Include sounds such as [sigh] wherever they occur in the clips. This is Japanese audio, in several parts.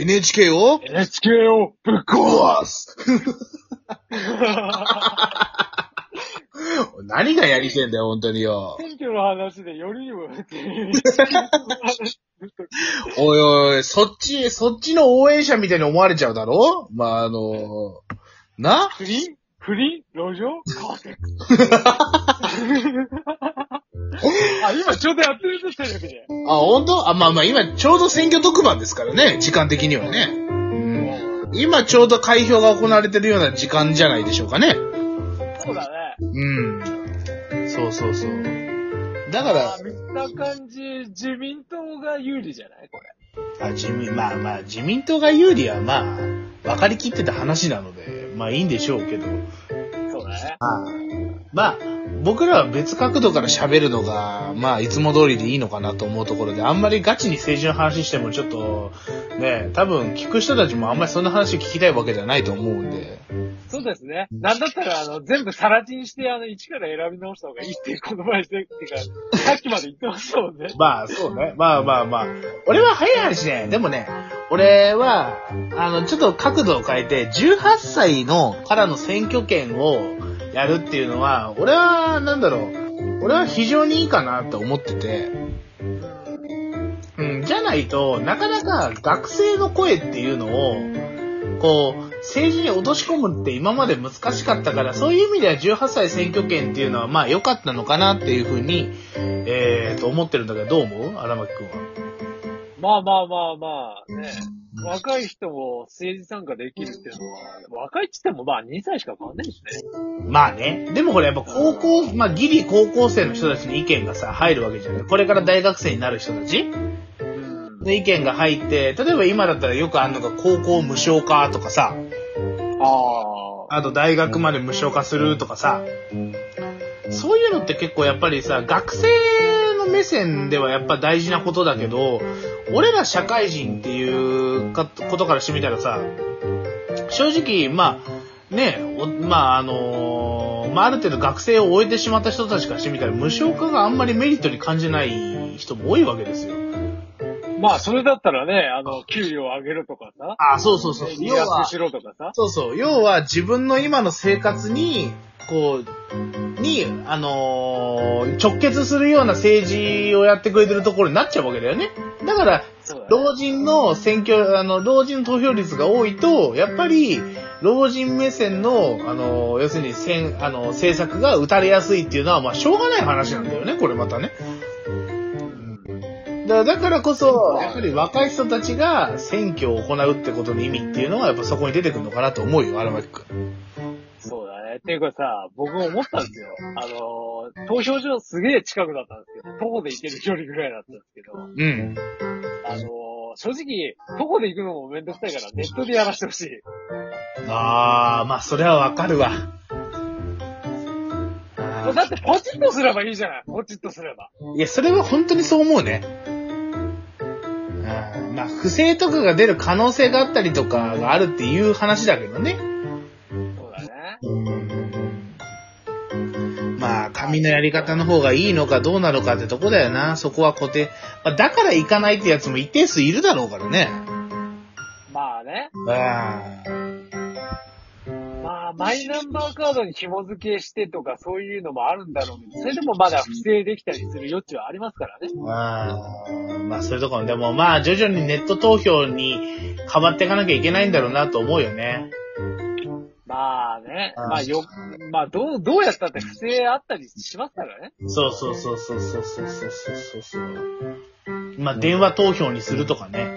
NHK を？NHK をぶっ壊す。[laughs] 何がやりてんだよ、本当によ。選挙の話でよりにも、おいおい、そっち、そっちの応援者みたいに思われちゃうだろ？まあ、あの、な？不倫？不倫？路上？カーセックあ、今ちょうどやってるんですテレビで。あ、本当？あ、まあまあ今ちょうど選挙特番ですからね、時間的にはね。うん。今ちょうど開票が行われてるような時間じゃないでしょうかね。そうだね。うん。そうそうそう。だかあら、見た感じ、自民党が有利じゃない？これ。あ、自民、まあまあ、自民党が有利はまあ、分かりきってた話なので、まあいいんでしょうけど。そうだね。まあ、僕らは別角度から喋るのが、まあ、いつも通りでいいのかなと思うところで、あんまりガチに政治の話してもちょっと、ね、多分聞く人たちもあんまりそんな話聞きたいわけじゃないと思うんで。そうですね。なんだったら、あの、全部さら地にして、あの、一から選び直した方がいいっていうこの前で、っていうか、さっきまで言ってましたもんね。[laughs] まあ、そうね。まあまあまあ。俺は早い話ね。でもね、俺は、あの、ちょっと角度を変えて、18歳のからの選挙権をやるっていうのは、俺は、なんだろう。俺は非常にいいかなと思ってて。うん、じゃないと、なかなか学生の声っていうのを、こう、政治に落とし込むって今まで難しかったから、そういう意味では18歳選挙権っていうのは、まあ良かったのかなっていうふうに、えー、と思ってるんだけど、どう思う？荒牧くんは。まあまあまあまあ、ね。若い人も政治参加できるっていうのは、若いっつってもまあ2歳しか変わんないしね。まあね。でもこれやっぱ高校、まあギリ高校生の人たちの意見がさ、入るわけじゃない。これから大学生になる人たち？うん。の意見が入って、例えば今だったらよくあんのが高校無償化とかさ、ああ。あと大学まで無償化するとかさ、そういうのって結構やっぱりさ、学生の目線ではやっぱ大事なことだけど、俺ら社会人っていうことからしてみたらさ、正直、まあ、ね、まああのまあある程度学生を終えてしまった人たちからしてみたら無償化があんまりメリットに感じない人も多いわけですよ。まあ、それだったらね、あの、給料上げるとかさ。あそうそうそう。リ要はしろとかさ。そうそう。要は自分の今の生活に、こう、に、あのー直結するような政治をやってくれてるところになっちゃうわけだよね。だから。老人の選挙、あの、老人の投票率が多いと、やっぱり、老人目線の、あの、要するに、せん、あの、政策が打たれやすいっていうのは、まあ、しょうがない話なんだよね、これまたね。だだからこそ、やっぱり若い人たちが選挙を行うってことの意味っていうのは、やっぱそこに出てくるのかなと思うよ、荒牧くん。そうだね。っていうかさ、僕も思ったんですよ。あの、投票所すげえ近くだったんですけど、徒歩で行ける距離ぐらいだったんですけど、うん。あの、正直、徒歩で行くのもめんどくさいからネットでやらせてほしい。あー、まあ、それはわかるわ。あだってポチッとすればいいじゃないポチッとすれば。ーいや、それは本当にそう思うね。まあ、不正とかが出る可能性があったりとかがあるっていう話だけどね。そうだね。まあ、紙のやり方の方がいいのかどうなのかってとこだよな。そこは固定。まあ、だから行かないってやつも一定数いるだろうからね。まあね。あまあ、マイナンバーカードに紐付けしてとかそういうのもあるんだろうけど、それでもまだ不正できたりする余地はありますからね。あーまあ、そういうところでも、まあ、徐々にネット投票に変わっていかなきゃいけないんだろうなと思うよね。まあね。まあよ、まあどう、どうやったって不正あったりしますからね。そうそうそうそうそうそうそうそうそう。まあ、電話投票にするとかね。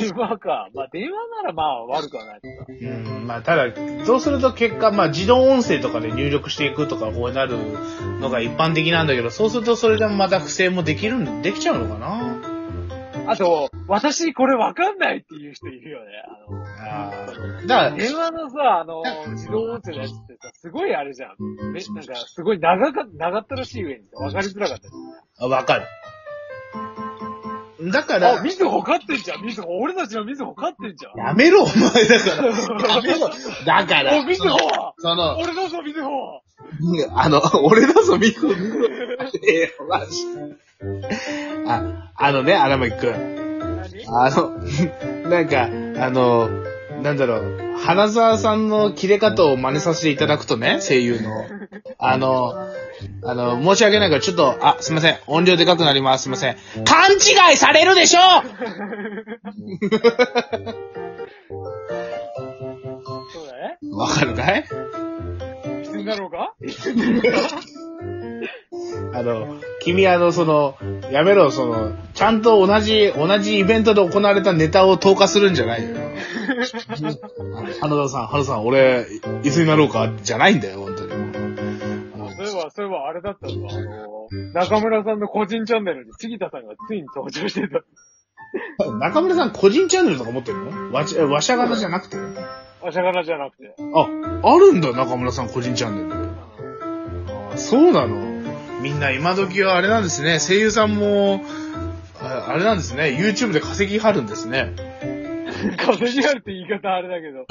電話か。まあ電話ならまあ悪くはないですか。うん、まあ、ただ、そうすると結果、まあ、自動音声とかで入力していくとか、こうなるのが一般的なんだけど、そうするとそれでもまた不正もできるん、できちゃうのかな？あと、私これわかんないっていう人いるよね。ああ。あだから、の、電話のさ、あの、自動音声のやつってさ、すごいあれじゃん。め、なんか、すごい長か、長ったらしい上にさ、わかりづらかったりあわかる。だかあ、ら、みずほ勝ってんじゃん、みずほ。俺たちのみずほ勝ってんじゃん。やめろ、お前だから。[laughs] やめろ。だからお、、みずほその、俺だぞ、みずほあの、俺だぞ、ミク。ええマジ。あ、あのね、荒牧くん。何？あの、なんか、あの、なんだろう、花沢さんの切れ方を真似させていただくとね、声優の。あの、あの、申し訳ないから、ちょっと、あ、すいません。音量でかくなります。すいません。勘違いされるでしょそうだね。わかるかい？一瞬だろうか？あの、君あの、その、やめろ、その、ちゃんと同じ、同じイベントで行われたネタを投下するんじゃないよ。[laughs] 花田さん、花田さん、俺、いつになろうかじゃないんだよ、本当に。そういえば、あれだったのか、あの、中村さんの個人チャンネルに杉田さんがついに登場してた。中村さん個人チャンネルとか持ってるの？わち、わしゃがなじゃなくて？おしゃがなじゃなくて。あ、あるんだ、中村さん個人チャンネル。あそうなの？みんな今時はあれなんですね、声優さんも、ああれなんですね、YouTube で稼ぎはるんですね。稼ぎあるって言い方あれだけど。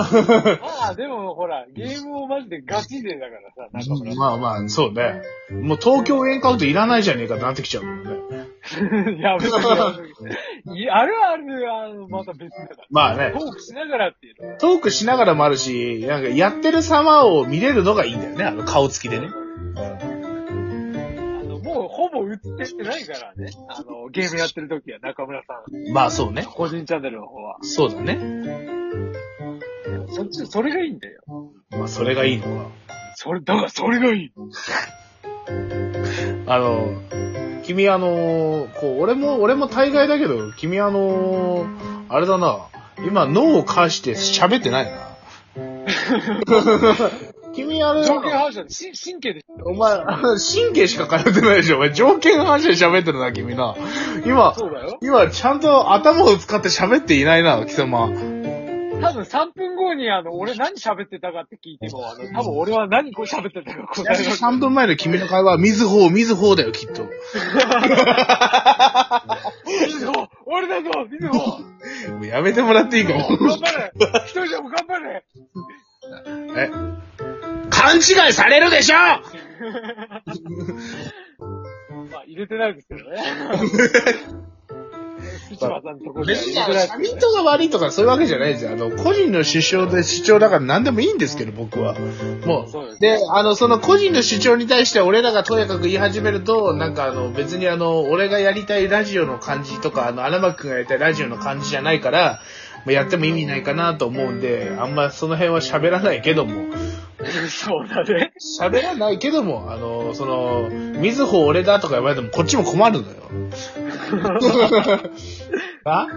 まあ、でもほら、ゲームをマジでガチ勢だからさ、中村さまあまあ、そうね。もう東京エンカウントいらないじゃねえかってなってきちゃうもんね。ん。やめとけやめとけいやあるあるあの、また別だから。まあねト、ークしながらっていうのは。トークしながらもあるし、なんかやってる様を見れるのがいいんだよね、あの顔つきでね。うってないからね。あの、ゲームやってる時は中村さん。まあそうね。個人チャンネルの方は。そうだね。そっち、それがいいんだよ。まあそれがいいのか。それ、だからそれがいい。[laughs] あの、君あの、こう、俺も、俺も大概だけど、君あの、あれだな、今脳を返して喋ってないな。[laughs] [laughs] 君あれだ条件な、反射で、し神経で。お前、[laughs] 神経しか通ってないでしょ。お前、条件反射で喋ってるな、君な。今。今、ちゃんと頭を使って喋っていないな、貴様。多分3分後にあの、俺何喋ってたかって聞いても、あの、多分俺は何こう喋ってたか答える。[laughs] 3分前の君の会話は、水方、水方だよ、きっと。みずほ俺だぞみずほもうやめてもらっていいか頑張れ一人でも頑張れ [laughs] え？勘違いされるでしょ [laughs] まあ、入れてないですけどね。[laughs] 福島さんのところには別に、入れてないサですけどミットが悪いとかそういうわけじゃないですよ。あの、個人の主張で主張だから何でもいいんですけど、僕は。もう。そうですで、あの、その個人の主張に対して俺らがとやかく言い始めると、なんかあの、別にあの、俺がやりたいラジオの感じとか、あの、荒牧くんがやりたいラジオの感じじゃないから、もうやっても意味ないかなと思うんで、あんまその辺は喋らないけども、[laughs] そうだね。喋らないけども、あの、その、みずほ俺だとか言われてもこっちも困るのよ。[laughs] あ？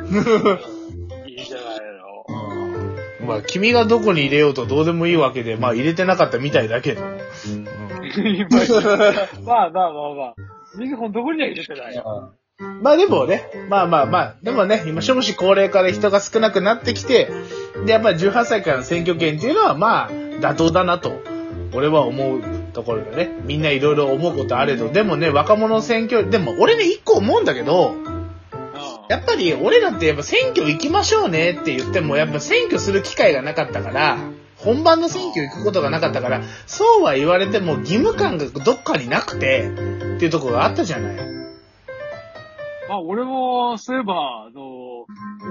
いいじゃないの。うんまあ、君がどこに入れようとどうでもいいわけで、まあ、入れてなかったみたいだけど。まあまあまあまあ。みずほどこには入れてないよ。まあでもね、まあまあまあ、でもね、今少子高齢化で人が少なくなってきて、で、やっぱり18歳からの選挙権っていうのは、まあ、妥当だなと、俺は思うところでね、みんないろいろ思うことあれど、でもね、若者選挙、でも俺ね、一個思うんだけど、やっぱり俺らってやっぱ選挙行きましょうねって言っても、やっぱ選挙する機会がなかったから、本番の選挙行くことがなかったから、そうは言われても義務感がどっかになくて、っていうところがあったじゃない。まあ、俺も、そういえば、あの、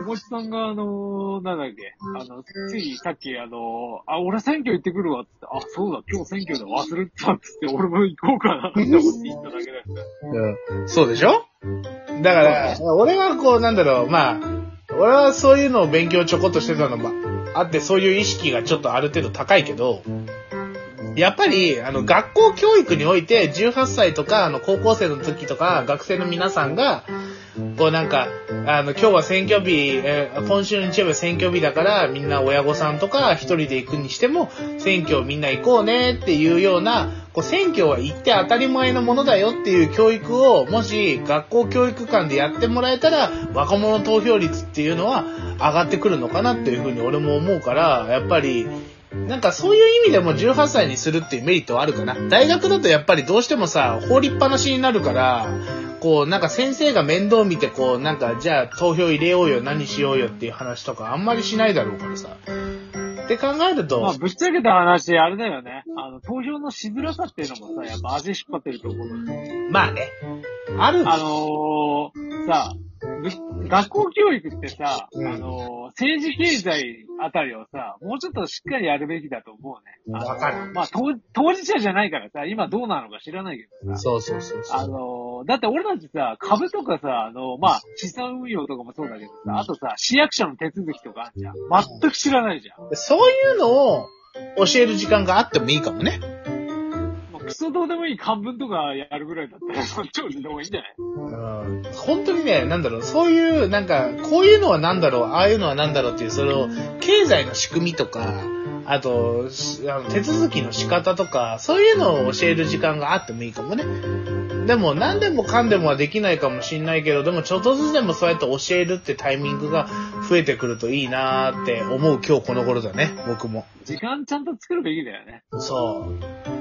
おもちさんが、あの、なんだっけ、あの、ついさっき、あの、あ、俺選挙行ってくるわ、つって、あ、そうだ、今日選挙で忘れてた、つって、俺も行こうかな、って思って行っただけだから。うん。そうでしょ？だから、俺はこう、なんだろう、まあ、俺はそういうのを勉強ちょこっとしてたのもあって、そういう意識がちょっとある程度高いけど、やっぱり、あの、学校教育において、18歳とか、あの、高校生の時とか、学生の皆さんが、こうなんか、あの、今日は選挙日、えー今週の日曜日は選挙日だから、みんな親御さんとか一人で行くにしても、選挙みんな行こうねっていうような、こう選挙は行って当たり前のものだよっていう教育を、もし学校教育館でやってもらえたら、若者投票率っていうのは上がってくるのかなっていうふうに俺も思うから、やっぱり、なんかそういう意味でも18歳にするっていうメリットはあるかな。大学だとやっぱりどうしてもさ、放りっぱなしになるから、こうなんか先生が面倒見てこうなんかじゃあ投票入れようよ何しようよっていう話とかあんまりしないだろうからさ。って考えると、まあ、ぶっちゃけた話、あれだよね。あの、投票のしづらさっていうのもさ、やっぱ足引っ張ってると思う。まあね。あるんあのー、さ、学校教育ってさ、うんあの、政治経済あたりをさ、もうちょっとしっかりやるべきだと思うね。わかるまあ、当当事者じゃないからさ、今どうなのか知らないけどさ。そうそうそうそう。あの、だって俺たちさ、株とかさ、あの、まあ、資産運用とかもそうだけどさ、あとさ、市役所の手続きとかあるじゃん。全く知らないじゃん。そういうのを教える時間があってもいいかもね。まあ、クソどうでもいい漢文とかやるぐらいだったら、そっちをでもいいんじゃない？うん本当にね、なんだろう、そういう、なんか、こういうのはなんだろう、ああいうのはなんだろうっていう、その、経済の仕組みとか、あと、しあの手続きの仕方とか、そういうのを教える時間があってもいいかもね。でも、何でもかんでもはできないかもしんないけど、でもちょっとずつでもそうやって教えるってタイミングが増えてくるといいなーって思う今日この頃だね、僕も。時間ちゃんと作るべきだよね。そう。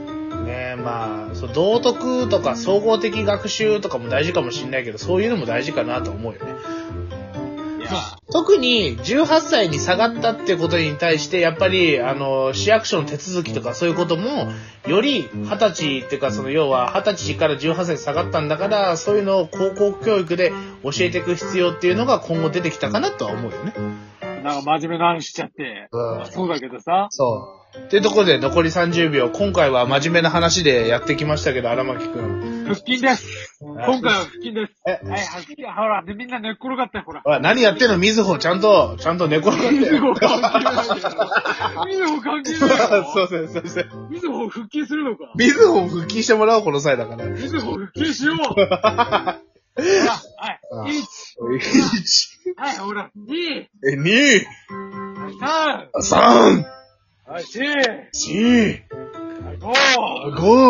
まあ、そう、道徳とか総合的学習とかも大事かもしんないけど、そういうのも大事かなと思うよね。特に18歳に下がったってことに対して、やっぱり、あの、市役所の手続きとかそういうことも、より20歳っていうか、その要は20歳から18歳に下がったんだから、そういうのを高校教育で教えていく必要っていうのが今後出てきたかなとは思うよね。なんか真面目な話しちゃって。うんまあそうだけどさ、そう。っていうところで残り30秒、今回は真面目な話でやってきましたけど、荒牧くん。腹筋です。今回は腹筋です。えはい、腹筋、ほら、みんな寝っ転がって、ほら。ほら、何やってんの？みずほ、ちゃんと、ちゃんと寝転がって。みずほ関係ないよ。みずほ関係ないよ。[laughs] そうそうそうそう。みずほ腹筋するのか。みずほ復帰してもらおう、この際だから。みずほ腹筋しよう。[laughs] はい。1、はい、ほら、2、え、2、3、3、はい、4、4、はい、5、5、